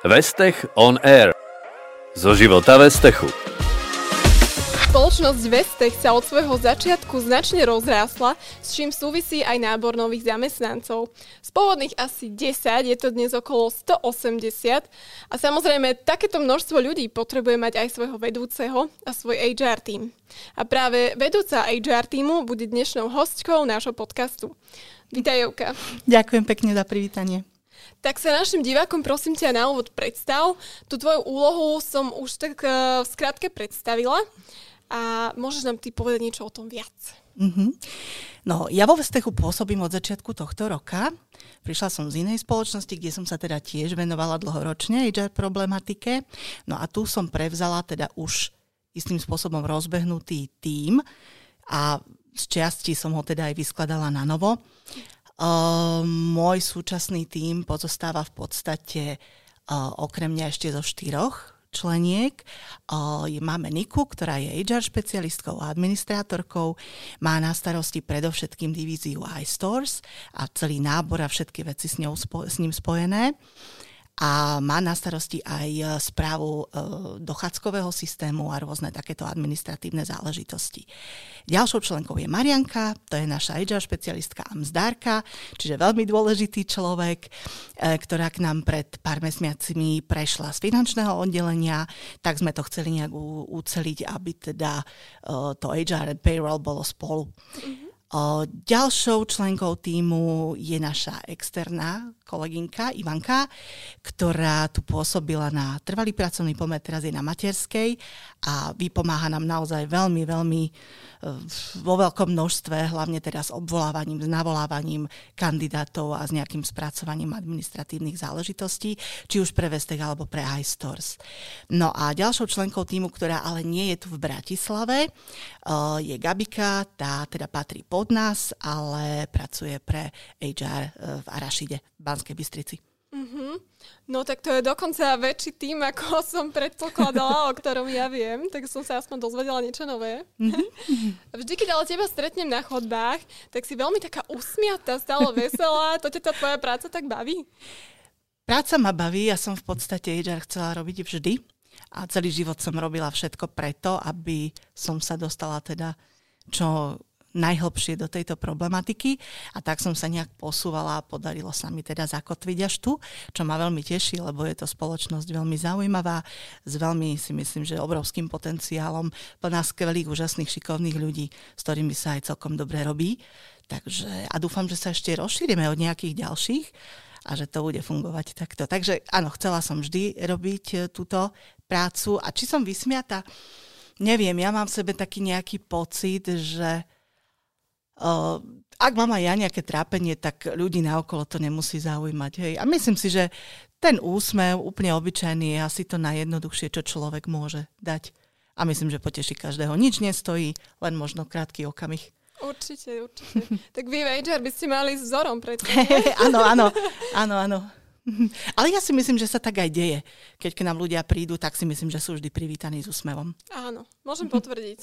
Vestech on Air. Zo života Vestechu. Spoločnosť Vestech sa od svojho začiatku značne rozrástla, s čím súvisí aj nábor nových zamestnancov. Z pôvodných asi 10 je to dnes okolo 180 a samozrejme takéto množstvo ľudí potrebuje mať aj svojho vedúceho a svoj HR tým. A práve vedúca HR týmu bude dnešnou hostkou nášho podcastu. Vítaj, Jovka. Ďakujem pekne za privítanie. Tak sa našim divákom prosím ťa na úvod predstav. Tú tvoju úlohu som už tak uh, skratke predstavila a môžeš nám ty povedať niečo o tom viac. Mm-hmm. No, ja vo Vestechu pôsobím od začiatku tohto roka. Prišla som z inej spoločnosti, kde som sa teda tiež venovala dlhoročne HR problematike. No a tu som prevzala teda už istým spôsobom rozbehnutý tím a z časti som ho teda aj vyskladala na novo. Uh, môj súčasný tím pozostáva v podstate uh, okrem mňa ešte zo štyroch členiek. Uh, máme Niku, ktorá je HR špecialistkou a administrátorkou. Má na starosti predovšetkým divíziu iStores a celý nábor a všetky veci s, ňou spo- s ním spojené. Uh, a má na starosti aj e, správu e, dochádzkového systému a rôzne takéto administratívne záležitosti. Ďalšou členkou je Marianka, to je naša HR špecialistka a mzdárka, čiže veľmi dôležitý človek, e, ktorá k nám pred pár mesiacmi prešla z finančného oddelenia, tak sme to chceli nejak uceliť, aby teda to HR and payroll bolo spolu. Mm-hmm. Ďalšou členkou týmu je naša externá kolegynka Ivanka, ktorá tu pôsobila na trvalý pracovný pomer, teraz je na materskej a vypomáha nám naozaj veľmi, veľmi vo veľkom množstve, hlavne teda s obvolávaním, s navolávaním kandidátov a s nejakým spracovaním administratívnych záležitostí, či už pre Vestech alebo pre iStores. No a ďalšou členkou týmu, ktorá ale nie je tu v Bratislave, eh, je Gabika, tá teda patrí pod nás, ale pracuje pre HR eh, v Arašide v Banskej Bystrici. Mm-hmm. No tak to je dokonca väčší tým, ako som predpokladala, o ktorom ja viem, tak som sa aspoň dozvedela niečo nové. Mm-hmm. Vždy, keď ale teba stretnem na chodbách, tak si veľmi taká usmiatá, stále veselá. To ťa tá tvoja práca tak baví? Práca ma baví, ja som v podstate HR chcela robiť vždy a celý život som robila všetko preto, aby som sa dostala teda čo najhlbšie do tejto problematiky a tak som sa nejak posúvala a podarilo sa mi teda zakotviť až tu, čo ma veľmi teší, lebo je to spoločnosť veľmi zaujímavá, s veľmi si myslím, že obrovským potenciálom, plná skvelých, úžasných, šikovných ľudí, s ktorými sa aj celkom dobre robí. Takže a dúfam, že sa ešte rozšírime od nejakých ďalších a že to bude fungovať takto. Takže áno, chcela som vždy robiť e, túto prácu a či som vysmiata, neviem, ja mám v sebe taký nejaký pocit, že ak mám aj ja nejaké trápenie, tak ľudí naokolo to nemusí zaujímať. Hej. A myslím si, že ten úsmev úplne obyčajný je asi to najjednoduchšie, čo človek môže dať. A myslím, že poteší každého. Nič nestojí, len možno krátky okamih. Určite, určite. tak vy, HR, by ste mali s vzorom predtým. áno, áno, áno, áno. Ale ja si myslím, že sa tak aj deje. Keď k nám ľudia prídu, tak si myslím, že sú vždy privítaní s úsmevom. Áno, môžem potvrdiť.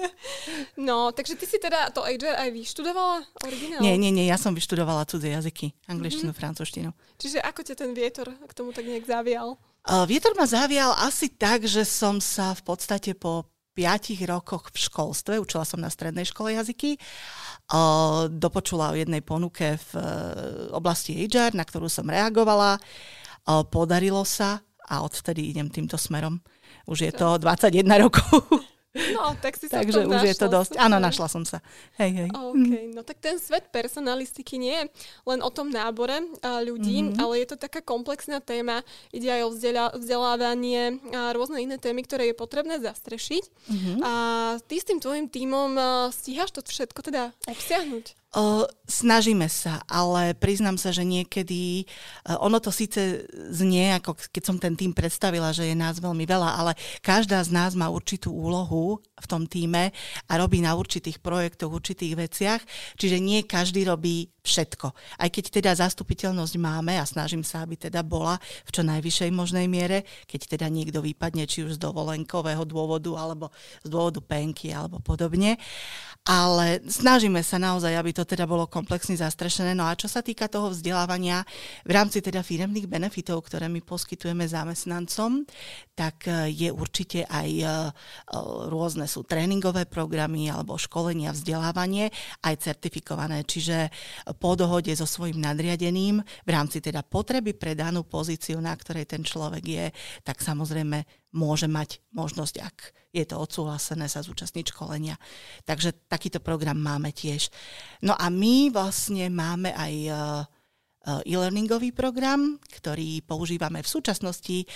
no, takže ty si teda to HR aj vyštudovala originál? Nie, nie, nie, ja som vyštudovala cudzie jazyky, angličtinu, mm-hmm. francúzštinu. Čiže ako ťa ten vietor k tomu tak nejak zavial? Uh, vietor ma zavial asi tak, že som sa v podstate po piatich rokoch v školstve, učila som na strednej škole jazyky, dopočula o jednej ponuke v e, oblasti HR, na ktorú som reagovala. Podarilo sa a odvtedy idem týmto smerom. Už je to 21 rokov. No, tak si sa Takže už našla, je to dosť. Super. Áno, našla som sa. Hej, hej. Okay. No tak ten svet personalistiky nie je len o tom nábore a ľudí, mm-hmm. ale je to taká komplexná téma. Ide aj o vzdelávanie a rôzne iné témy, ktoré je potrebné zastrešiť. Mm-hmm. A ty s tým tvojim tímom stíhaš to všetko teda obsiahnuť? Snažíme sa, ale priznám sa, že niekedy uh, ono to síce znie, ako keď som ten tým predstavila, že je nás veľmi veľa, ale každá z nás má určitú úlohu v tom týme a robí na určitých projektoch, určitých veciach, čiže nie každý robí všetko. Aj keď teda zastupiteľnosť máme a snažím sa, aby teda bola v čo najvyššej možnej miere, keď teda niekto vypadne či už z dovolenkového dôvodu alebo z dôvodu penky alebo podobne. Ale snažíme sa naozaj, aby to teda bolo komplexne zastrešené. No a čo sa týka toho vzdelávania v rámci teda firemných benefitov, ktoré my poskytujeme zamestnancom, tak e, je určite aj e, rôzne sú tréningové programy alebo školenia, vzdelávanie, aj certifikované. Čiže po dohode so svojím nadriadeným v rámci teda potreby pre danú pozíciu, na ktorej ten človek je, tak samozrejme môže mať možnosť, ak je to odsúhlasené, sa zúčastniť školenia. Takže takýto program máme tiež. No a my vlastne máme aj Eh, e-learningový program, ktorý používame v súčasnosti eh,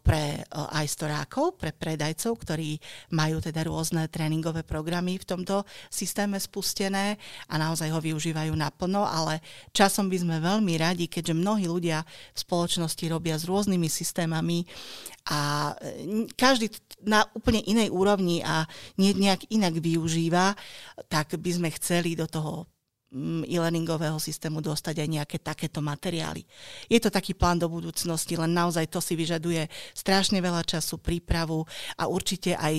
pre eh, aj storákov, pre predajcov, ktorí majú teda rôzne tréningové programy v tomto systéme spustené a naozaj ho využívajú naplno, ale časom by sme veľmi radi, keďže mnohí ľudia v spoločnosti robia s rôznymi systémami a každý na úplne inej úrovni a nejak inak využíva, tak by sme chceli do toho e-learningového systému dostať aj nejaké takéto materiály. Je to taký plán do budúcnosti, len naozaj to si vyžaduje strašne veľa času, prípravu a určite aj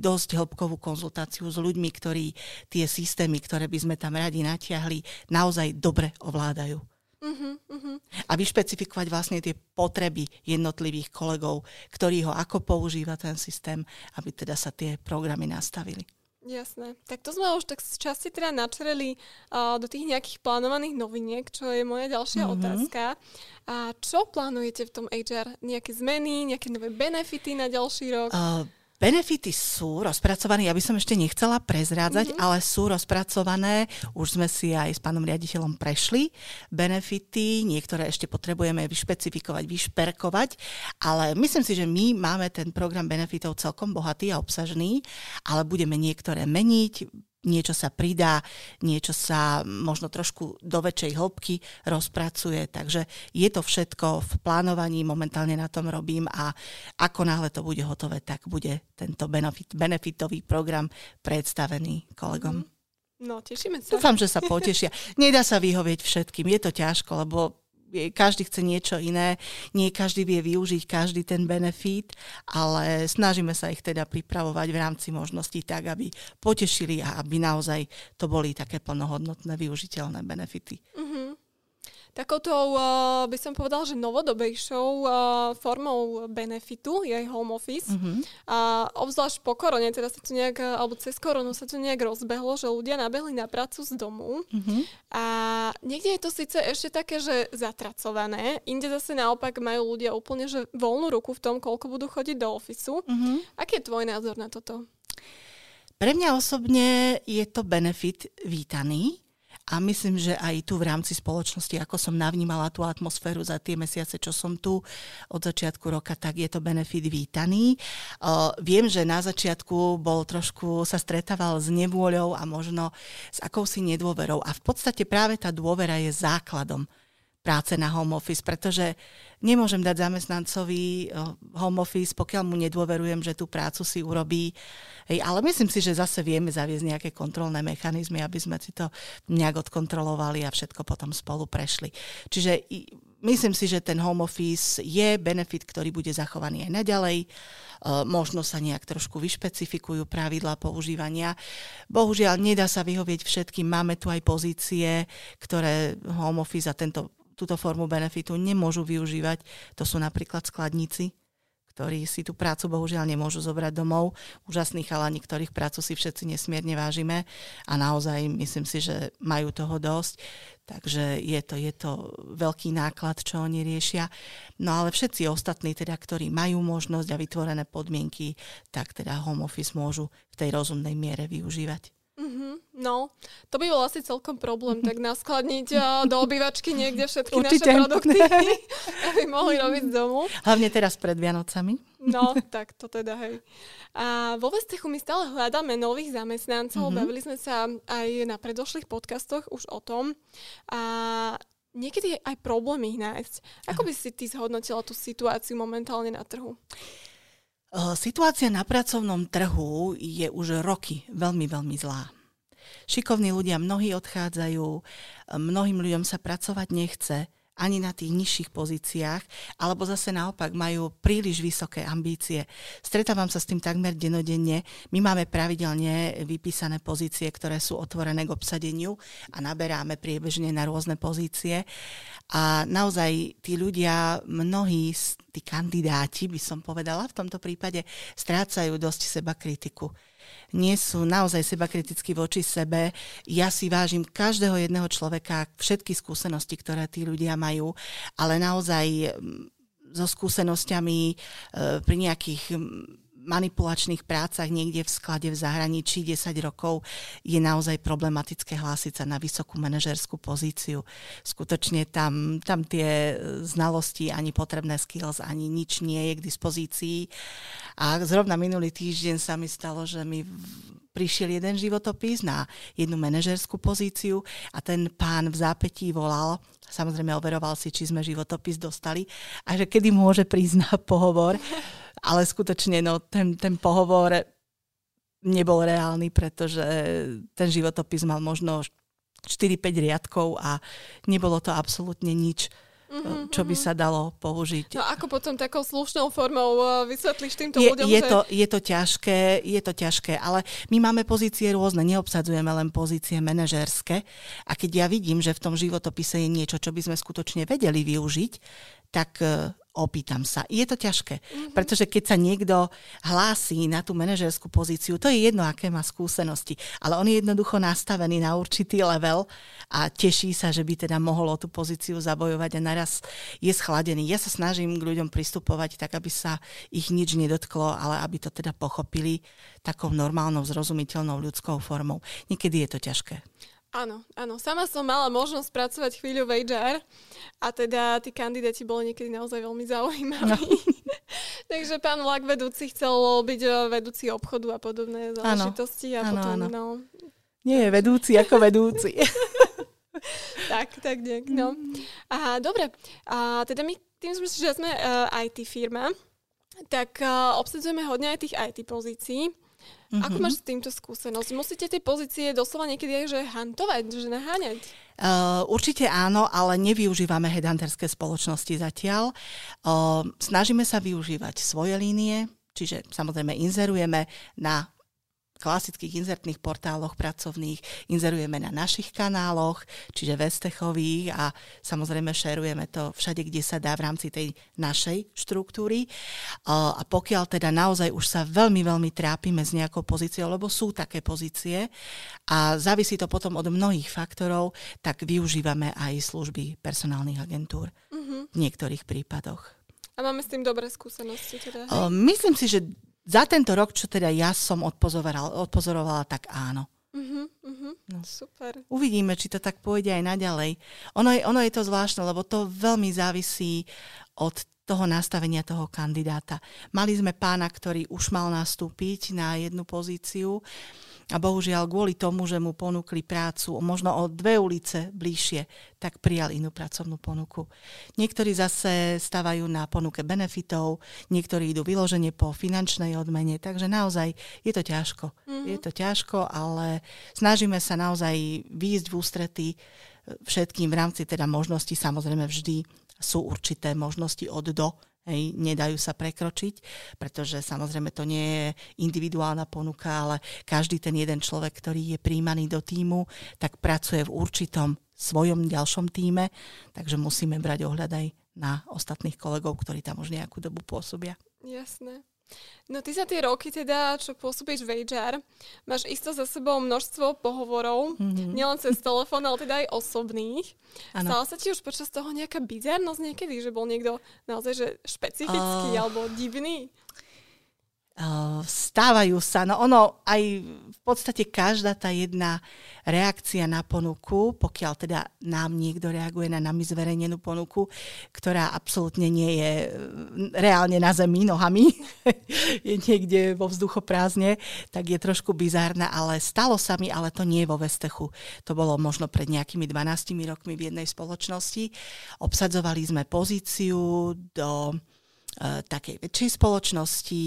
dosť hĺbkovú konzultáciu s ľuďmi, ktorí tie systémy, ktoré by sme tam radi natiahli, naozaj dobre ovládajú. Uh-huh, uh-huh. A vyšpecifikovať vlastne tie potreby jednotlivých kolegov, ktorí ho ako používa ten systém, aby teda sa tie programy nastavili. Jasné. Tak to sme už tak z časti teda načreli uh, do tých nejakých plánovaných noviniek, čo je moja ďalšia mm-hmm. otázka. A čo plánujete v tom HR? Nejaké zmeny, nejaké nové benefity na ďalší rok? Uh, Benefity sú rozpracované, ja by som ešte nechcela prezrádzať, mm-hmm. ale sú rozpracované. Už sme si aj s pánom riaditeľom prešli benefity, niektoré ešte potrebujeme vyšpecifikovať, vyšperkovať, ale myslím si, že my máme ten program benefitov celkom bohatý a obsažný, ale budeme niektoré meniť, niečo sa pridá, niečo sa možno trošku do väčšej hĺbky rozpracuje, takže je to všetko v plánovaní, momentálne na tom robím a ako náhle to bude hotové, tak bude tento benefit, benefitový program predstavený kolegom. No, tešíme sa. Dúfam, že sa potešia. Nedá sa vyhovieť všetkým, je to ťažko, lebo každý chce niečo iné, nie každý vie využiť každý ten benefit, ale snažíme sa ich teda pripravovať v rámci možností tak, aby potešili a aby naozaj to boli také plnohodnotné využiteľné benefity. Mm-hmm takouto, uh, by som povedal, že novodobejšou uh, formou benefitu je home office. Mm-hmm. A obzvlášť po korone, teda sa to nejak, alebo cez koronu sa to nejak rozbehlo, že ľudia nabehli na prácu z domu. Mm-hmm. A niekde je to síce ešte také, že zatracované, inde zase naopak majú ľudia úplne že voľnú ruku v tom, koľko budú chodiť do ofisu. Mm-hmm. Aký je tvoj názor na toto? Pre mňa osobne je to benefit vítaný, a myslím, že aj tu v rámci spoločnosti, ako som navnímala tú atmosféru za tie mesiace, čo som tu od začiatku roka, tak je to benefit vítaný. Uh, viem, že na začiatku bol trošku, sa stretával s nevôľou a možno s akousi nedôverou. A v podstate práve tá dôvera je základom práce na home office, pretože nemôžem dať zamestnancovi eh, home office, pokiaľ mu nedôverujem, že tú prácu si urobí. Hej, ale myslím si, že zase vieme zaviesť nejaké kontrolné mechanizmy, aby sme si to nejak odkontrolovali a všetko potom spolu prešli. Čiže myslím si, že ten home office je benefit, ktorý bude zachovaný aj naďalej. Eh, možno sa nejak trošku vyšpecifikujú pravidlá používania. Bohužiaľ, nedá sa vyhovieť všetkým. Máme tu aj pozície, ktoré home office a tento túto formu benefitu nemôžu využívať. To sú napríklad skladníci, ktorí si tú prácu bohužiaľ nemôžu zobrať domov. Úžasní chalani, ktorých prácu si všetci nesmierne vážime a naozaj myslím si, že majú toho dosť. Takže je to, je to veľký náklad, čo oni riešia. No ale všetci ostatní, teda, ktorí majú možnosť a vytvorené podmienky, tak teda home office môžu v tej rozumnej miere využívať. Mm-hmm, no, to by bol asi celkom problém, tak naskladniť uh, do obývačky niekde všetky Určite. naše produkty, aby mohli robiť z domu. Hlavne teraz pred Vianocami. No, tak to teda, hej. A vo Vestechu my stále hľadáme nových zamestnancov, mm-hmm. bavili sme sa aj na predošlých podcastoch už o tom. A niekedy je aj problém ich nájsť. Ako by si ty zhodnotila tú situáciu momentálne na trhu? Situácia na pracovnom trhu je už roky veľmi, veľmi zlá. Šikovní ľudia mnohí odchádzajú, mnohým ľuďom sa pracovať nechce ani na tých nižších pozíciách, alebo zase naopak majú príliš vysoké ambície. Stretávam sa s tým takmer denodenne. My máme pravidelne vypísané pozície, ktoré sú otvorené k obsadeniu a naberáme priebežne na rôzne pozície. A naozaj tí ľudia, mnohí tí kandidáti, by som povedala, v tomto prípade strácajú dosť seba kritiku nie sú naozaj seba kriticky voči sebe. Ja si vážim každého jedného človeka, všetky skúsenosti, ktoré tí ľudia majú, ale naozaj mm, so skúsenosťami e, pri nejakých mm, manipulačných prácach niekde v sklade v zahraničí 10 rokov je naozaj problematické hlásiť sa na vysokú manažerskú pozíciu. Skutočne tam, tam tie znalosti, ani potrebné skills, ani nič nie je k dispozícii. A zrovna minulý týždeň sa mi stalo, že mi prišiel jeden životopis na jednu manažerskú pozíciu a ten pán v zápetí volal, samozrejme overoval si, či sme životopis dostali a že kedy môže prísť na pohovor ale skutočne no, ten, ten pohovor nebol reálny, pretože ten životopis mal možno 4-5 riadkov a nebolo to absolútne nič, mm-hmm, čo by mhm. sa dalo použiť. No ako potom takou slušnou formou uh, vysvetlíš týmto je, ľuďom, je že... To, je to ťažké, je to ťažké, ale my máme pozície rôzne, neobsadzujeme len pozície manažérske a keď ja vidím, že v tom životopise je niečo, čo by sme skutočne vedeli využiť, tak uh, opýtam sa. Je to ťažké, mm-hmm. pretože keď sa niekto hlási na tú manažerskú pozíciu, to je jedno, aké má skúsenosti, ale on je jednoducho nastavený na určitý level a teší sa, že by teda mohol o tú pozíciu zabojovať a naraz je schladený. Ja sa snažím k ľuďom pristupovať tak, aby sa ich nič nedotklo, ale aby to teda pochopili takou normálnou, zrozumiteľnou ľudskou formou. Niekedy je to ťažké. Áno, áno. Sama som mala možnosť pracovať chvíľu v HR a teda tí kandidáti boli niekedy naozaj veľmi zaujímaví. No. Takže pán vlak vedúci chcel byť eh, vedúci obchodu a podobné záležitosti. A ano, potom, ano. No... Nie je vedúci ako vedúci. tak, tak nejak, no. A dobre, a teda my tým, že sme uh, eh, IT firma, tak uh, obsadzujeme hodne aj tých IT pozícií. Mm-hmm. Ako máš s týmto skúsenosť? Musíte tie pozície doslova niekedy aj že hantovať, že naháňať? Uh, určite áno, ale nevyužívame headhunterské spoločnosti zatiaľ. Uh, snažíme sa využívať svoje línie, čiže samozrejme inzerujeme na klasických inzertných portáloch pracovných, inzerujeme na našich kanáloch, čiže Vestechových a samozrejme šerujeme to všade, kde sa dá v rámci tej našej štruktúry. A pokiaľ teda naozaj už sa veľmi, veľmi trápime s nejakou pozíciou, lebo sú také pozície a závisí to potom od mnohých faktorov, tak využívame aj služby personálnych agentúr mm-hmm. v niektorých prípadoch. A máme s tým dobré skúsenosti? Teda, hej? Myslím si, že za tento rok, čo teda ja som odpozorovala, odpozorovala tak áno. Uh-huh, uh-huh. No. Super. Uvidíme, či to tak pôjde aj naďalej. Ono je, ono je to zvláštne, lebo to veľmi závisí od toho nastavenia toho kandidáta. Mali sme pána, ktorý už mal nastúpiť na jednu pozíciu a bohužiaľ kvôli tomu, že mu ponúkli prácu možno o dve ulice bližšie, tak prijal inú pracovnú ponuku. Niektorí zase stávajú na ponuke benefitov, niektorí idú vyloženie po finančnej odmene, takže naozaj je to ťažko. Mm-hmm. Je to ťažko, ale snažíme sa naozaj výjsť v ústrety všetkým v rámci teda možností, samozrejme vždy sú určité možnosti od do, Hej, nedajú sa prekročiť, pretože samozrejme to nie je individuálna ponuka, ale každý ten jeden človek, ktorý je príjmaný do týmu, tak pracuje v určitom svojom ďalšom týme, takže musíme brať ohľad aj na ostatných kolegov, ktorí tam už nejakú dobu pôsobia. Jasné. No ty za tie roky teda, čo pôsobíš v HR, máš isto za sebou množstvo pohovorov, mm-hmm. nielen cez telefón, ale teda aj osobných. Ano. Stala sa ti už počas toho nejaká bizarnosť niekedy, že bol niekto naozaj že špecifický uh... alebo divný? Stávajú sa. No ono aj v podstate každá tá jedna reakcia na ponuku, pokiaľ teda nám niekto reaguje na nami zverejnenú ponuku, ktorá absolútne nie je reálne na zemi nohami, je niekde vo vzduchoprázdne, tak je trošku bizárna, ale stalo sa mi, ale to nie je vo Vestechu. To bolo možno pred nejakými 12 rokmi v jednej spoločnosti. Obsadzovali sme pozíciu do uh, takej väčšej spoločnosti,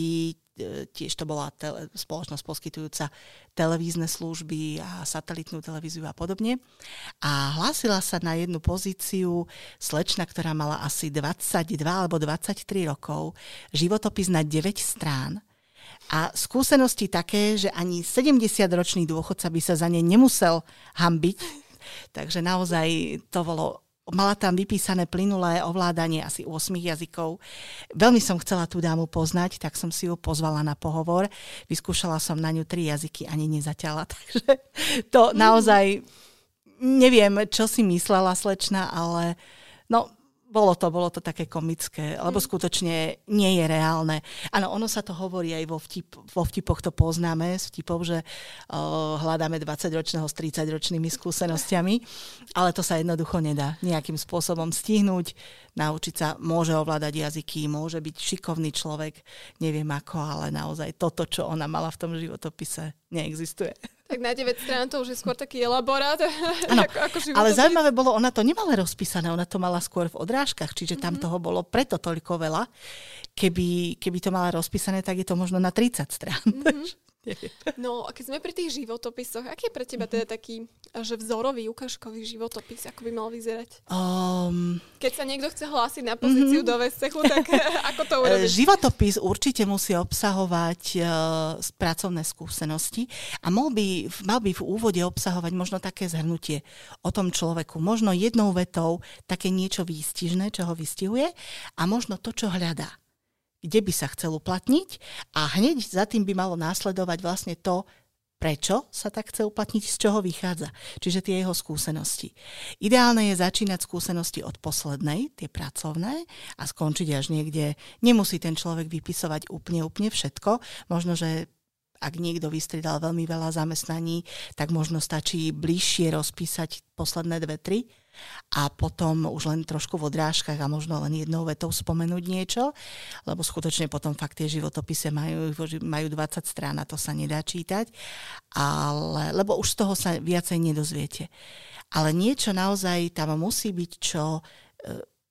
tiež to bola tele, spoločnosť poskytujúca televízne služby a satelitnú televíziu a podobne. A hlásila sa na jednu pozíciu slečna, ktorá mala asi 22 alebo 23 rokov, životopis na 9 strán a skúsenosti také, že ani 70-ročný dôchodca by sa za ne nemusel hambiť. Takže naozaj to bolo mala tam vypísané plynulé ovládanie asi 8 jazykov. Veľmi som chcela tú dámu poznať, tak som si ju pozvala na pohovor. Vyskúšala som na ňu tri jazyky, ani nezaťala. Takže to naozaj neviem, čo si myslela slečna, ale no, bolo to, bolo to také komické, lebo mm. skutočne nie je reálne. Áno, ono sa to hovorí aj vo, vtip, vo vtipoch, to poznáme z vtipov, že uh, hľadáme 20-ročného s 30-ročnými skúsenostiami, ale to sa jednoducho nedá nejakým spôsobom stihnúť, naučiť sa, môže ovládať jazyky, môže byť šikovný človek, neviem ako, ale naozaj toto, čo ona mala v tom životopise, neexistuje. Tak na 9 strán to už je skôr taký elaborát. Ano, ako, ako ale zaujímavé bolo, ona to nemala rozpísané, ona to mala skôr v odrážkach, čiže tam mm-hmm. toho bolo preto toľko veľa. Keby, keby to mala rozpísané, tak je to možno na 30 strán. Mm-hmm. No a keď sme pri tých životopisoch, aký je pre teba teda taký že vzorový, ukážkový životopis, ako by mal vyzerať? Um, keď sa niekto chce hlásiť na pozíciu mm-hmm. do Vestechu, tak ako to urobiť? Životopis určite musí obsahovať uh, pracovné skúsenosti a mal by, mal by v úvode obsahovať možno také zhrnutie o tom človeku. Možno jednou vetou také niečo výstižné, čo ho vystihuje a možno to, čo hľadá kde by sa chcel uplatniť a hneď za tým by malo následovať vlastne to, prečo sa tak chce uplatniť, z čoho vychádza. Čiže tie jeho skúsenosti. Ideálne je začínať skúsenosti od poslednej, tie pracovné, a skončiť až niekde. Nemusí ten človek vypisovať úplne, úplne všetko. Možno, že ak niekto vystriedal veľmi veľa zamestnaní, tak možno stačí bližšie rozpísať posledné dve, tri a potom už len trošku v odrážkach a možno len jednou vetou spomenúť niečo, lebo skutočne potom fakt tie životopise majú, majú 20 strán a to sa nedá čítať, ale, lebo už z toho sa viacej nedozviete. Ale niečo naozaj tam musí byť, čo e,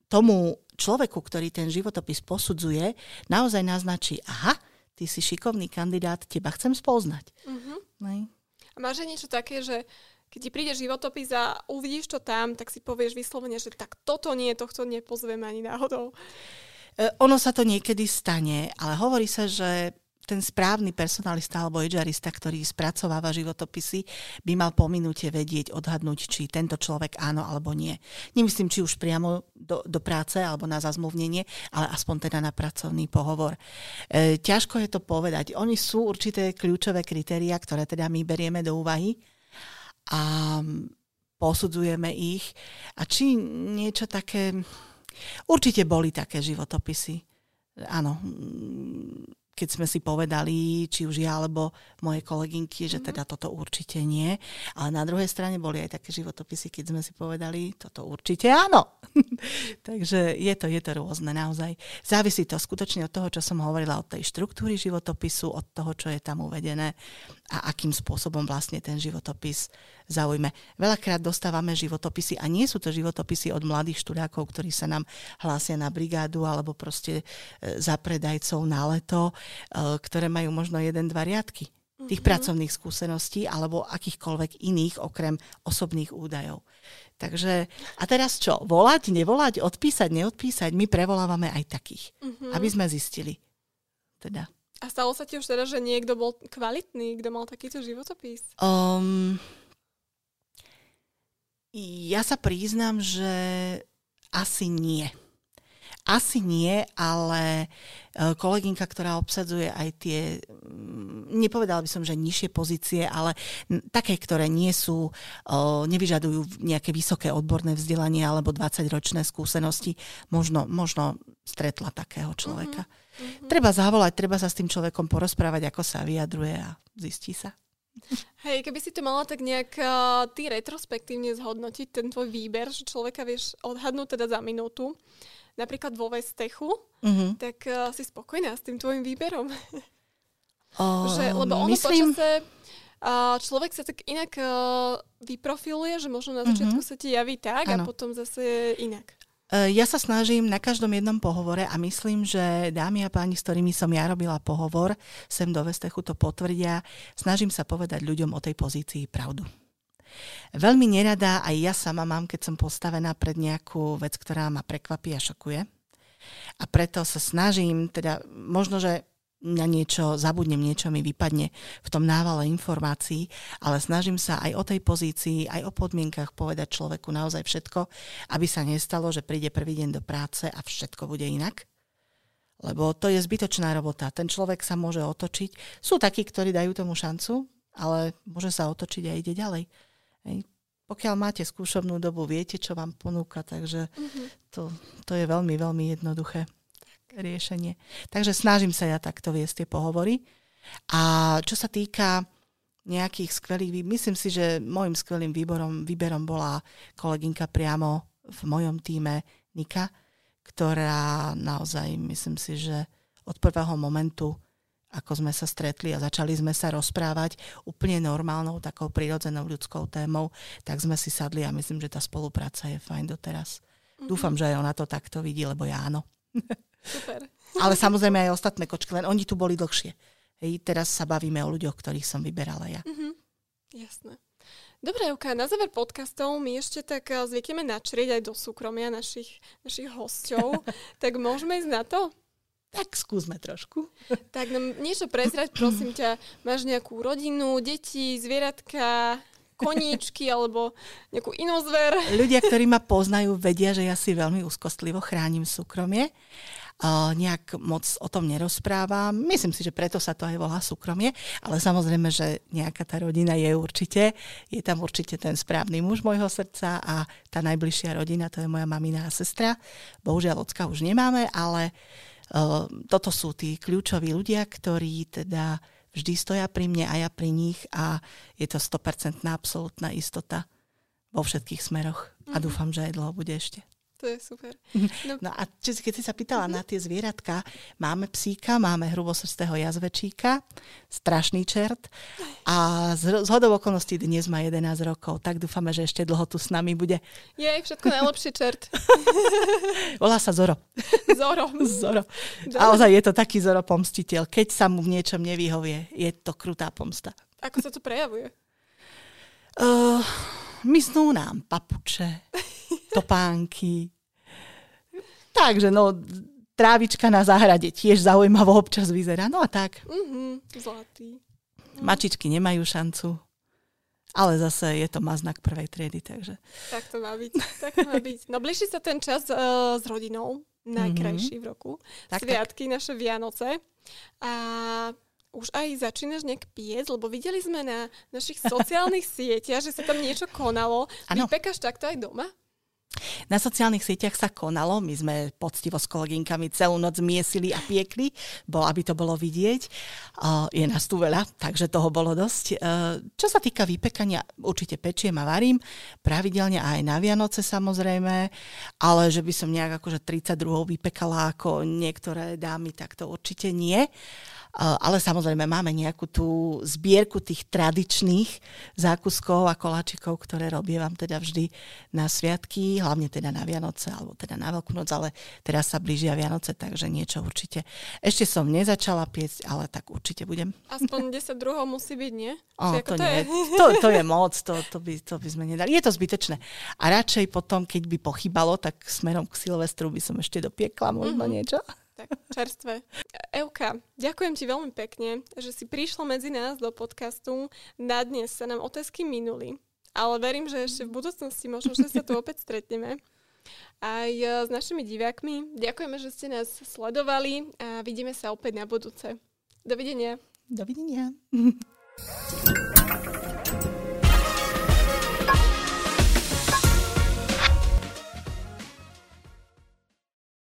tomu človeku, ktorý ten životopis posudzuje, naozaj naznačí, aha, ty si šikovný kandidát, teba chcem spoznať. Uh-huh. A máš aj niečo také, že keď ti príde životopis a uvidíš to tam, tak si povieš vyslovene, že tak toto nie, tohto nepozveme ani náhodou. E, ono sa to niekedy stane, ale hovorí sa, že ten správny personalista alebo HRista, ktorý spracováva životopisy, by mal po vedieť, odhadnúť, či tento človek áno alebo nie. Nemyslím, či už priamo do, do práce alebo na zazmluvnenie, ale aspoň teda na pracovný pohovor. E, ťažko je to povedať. Oni sú určité kľúčové kritéria, ktoré teda my berieme do úvahy a posudzujeme ich. A či niečo také... Určite boli také životopisy. Áno, keď sme si povedali, či už ja alebo moje kolegynky, že mhm. teda toto určite nie. Ale na druhej strane boli aj také životopisy, keď sme si povedali, toto určite áno. Takže je to, je to rôzne naozaj. Závisí to skutočne od toho, čo som hovorila, od tej štruktúry životopisu, od toho, čo je tam uvedené a akým spôsobom vlastne ten životopis zaujme. Veľakrát dostávame životopisy a nie sú to životopisy od mladých študákov, ktorí sa nám hlásia na brigádu alebo proste e, za predajcov na leto, ktoré majú možno jeden, dva riadky tých mm-hmm. pracovných skúseností alebo akýchkoľvek iných okrem osobných údajov. Takže a teraz čo? Volať, nevolať, odpísať, neodpísať? My prevolávame aj takých, mm-hmm. aby sme zistili. Teda. A stalo sa ti už teda, že niekto bol kvalitný, kto mal takýto životopis? Um, ja sa priznám, že asi nie. Asi nie, ale e, kolegynka, ktorá obsadzuje aj tie, mm, nepovedala by som, že nižšie pozície, ale také, ktoré nie sú, nevyžadujú nejaké vysoké odborné vzdelanie alebo 20-ročné skúsenosti, možno, možno stretla takého človeka. Mm-hmm. Treba zavolať, treba sa s tým človekom porozprávať, ako sa vyjadruje a zistí sa. Hej, keby si to mala tak nejak uh, ty retrospektívne zhodnotiť, ten tvoj výber, že človeka vieš odhadnúť teda za minútu, napríklad vo Vestechu, mm-hmm. tak uh, si spokojná s tým tvojim výberom. Uh, že, lebo ono myslím... počase uh, človek sa tak inak uh, vyprofiluje, že možno na začiatku mm-hmm. sa ti javí tak ano. a potom zase inak. Ja sa snažím na každom jednom pohovore a myslím, že dámy a páni, s ktorými som ja robila pohovor, sem do Vestechu to potvrdia, snažím sa povedať ľuďom o tej pozícii pravdu. Veľmi nerada aj ja sama mám, keď som postavená pred nejakú vec, ktorá ma prekvapí a šokuje. A preto sa snažím, teda možno, že na niečo zabudnem, niečo mi vypadne v tom návale informácií, ale snažím sa aj o tej pozícii, aj o podmienkach povedať človeku naozaj všetko, aby sa nestalo, že príde prvý deň do práce a všetko bude inak. Lebo to je zbytočná robota. Ten človek sa môže otočiť. Sú takí, ktorí dajú tomu šancu, ale môže sa otočiť a ide ďalej. Hej. Pokiaľ máte skúšobnú dobu, viete, čo vám ponúka, takže mm-hmm. to, to je veľmi, veľmi jednoduché riešenie. Takže snažím sa ja takto viesť tie pohovory. A čo sa týka nejakých skvelých, myslím si, že môjim skvelým výborom, výberom bola kolegynka priamo v mojom týme Nika, ktorá naozaj, myslím si, že od prvého momentu, ako sme sa stretli a začali sme sa rozprávať úplne normálnou, takou prirodzenou ľudskou témou, tak sme si sadli a myslím, že tá spolupráca je fajn doteraz. Mm-hmm. Dúfam, že aj ona to takto vidí, lebo ja áno. Super. Ale samozrejme aj ostatné kočky, len oni tu boli dlhšie. Hej, teraz sa bavíme o ľuďoch, ktorých som vyberala ja. Mm-hmm. Jasné. Dobre, Juka, na záver podcastov my ešte tak eh, zvykneme načrieť aj do súkromia našich, našich hostov. tak môžeme ísť na to? Tak skúsme trošku. Tak nám niečo prezrať, prosím ťa. Máš nejakú rodinu, deti, zvieratka, koníčky alebo nejakú inú zver? Ľudia, ktorí ma poznajú, vedia, že ja si veľmi úzkostlivo chránim súkromie nejak moc o tom nerozprávam. Myslím si, že preto sa to aj volá súkromie, ale samozrejme, že nejaká tá rodina je určite, je tam určite ten správny muž môjho srdca a tá najbližšia rodina, to je moja mamina a sestra. Bohužiaľ, ocka už nemáme, ale uh, toto sú tí kľúčoví ľudia, ktorí teda vždy stoja pri mne a ja pri nich a je to 100% absolútna istota vo všetkých smeroch. A mhm. dúfam, že aj dlho bude ešte. To je super. No, no a čo, keď si sa pýtala mm-hmm. na tie zvieratka, máme psíka, máme hrubosrstého jazvečíka, strašný čert a z, z hodov okolností dnes má 11 rokov, tak dúfame, že ešte dlho tu s nami bude. Je všetko najlepší čert. Volá sa Zoro. Zoro. Zoro. A ozaj je to taký Zoro pomstiteľ. Keď sa mu v niečom nevyhovie, je to krutá pomsta. Ako sa to prejavuje? Uh, mysnú nám papuče topánky. Takže no, trávička na záhrade tiež zaujímavo občas vyzerá. No a tak. Mm-hmm, zlatý. Mačičky nemajú šancu. Ale zase je to maznak prvej triedy, takže... Tak to má byť. Tak to má byť. No blíži sa ten čas uh, s rodinou, najkrajší mm-hmm. v roku. Tak, Sviatky, tak. naše Vianoce. A už aj začínaš nejak piesť, lebo videli sme na našich sociálnych sieťach, že sa tam niečo konalo. Ano. Vypekáš takto aj doma? Na sociálnych sieťach sa konalo, my sme poctivo s koleginkami celú noc miesili a piekli, bo aby to bolo vidieť. Je nás tu veľa, takže toho bolo dosť. Čo sa týka vypekania, určite pečiem a varím, pravidelne aj na Vianoce samozrejme, ale že by som nejak akože 32 vypekala ako niektoré dámy, tak to určite nie. Ale samozrejme máme nejakú tú zbierku tých tradičných zákuskov a koláčikov, ktoré robievam teda vždy na sviatky, hlavne teda na Vianoce alebo teda na Veľkú noc, ale teraz sa blížia Vianoce, takže niečo určite. Ešte som nezačala piecť, ale tak určite budem. Aspoň 10 druhov musí byť, nie? O, to, to, nie. Je? To, to je moc, to, to, by, to by sme nedali. Je to zbytočné. A radšej potom, keď by pochybalo, tak smerom k Silvestru by som ešte dopiekla možno mm-hmm. niečo. Tak, čerstvé. Euka, ďakujem ti veľmi pekne, že si prišla medzi nás do podcastu. Na dnes sa nám otázky minuli, ale verím, že ešte v budúcnosti možno, že sa tu opäť stretneme. Aj e, s našimi divákmi. Ďakujeme, že ste nás sledovali a vidíme sa opäť na budúce. Dovidenia. Dovidenia.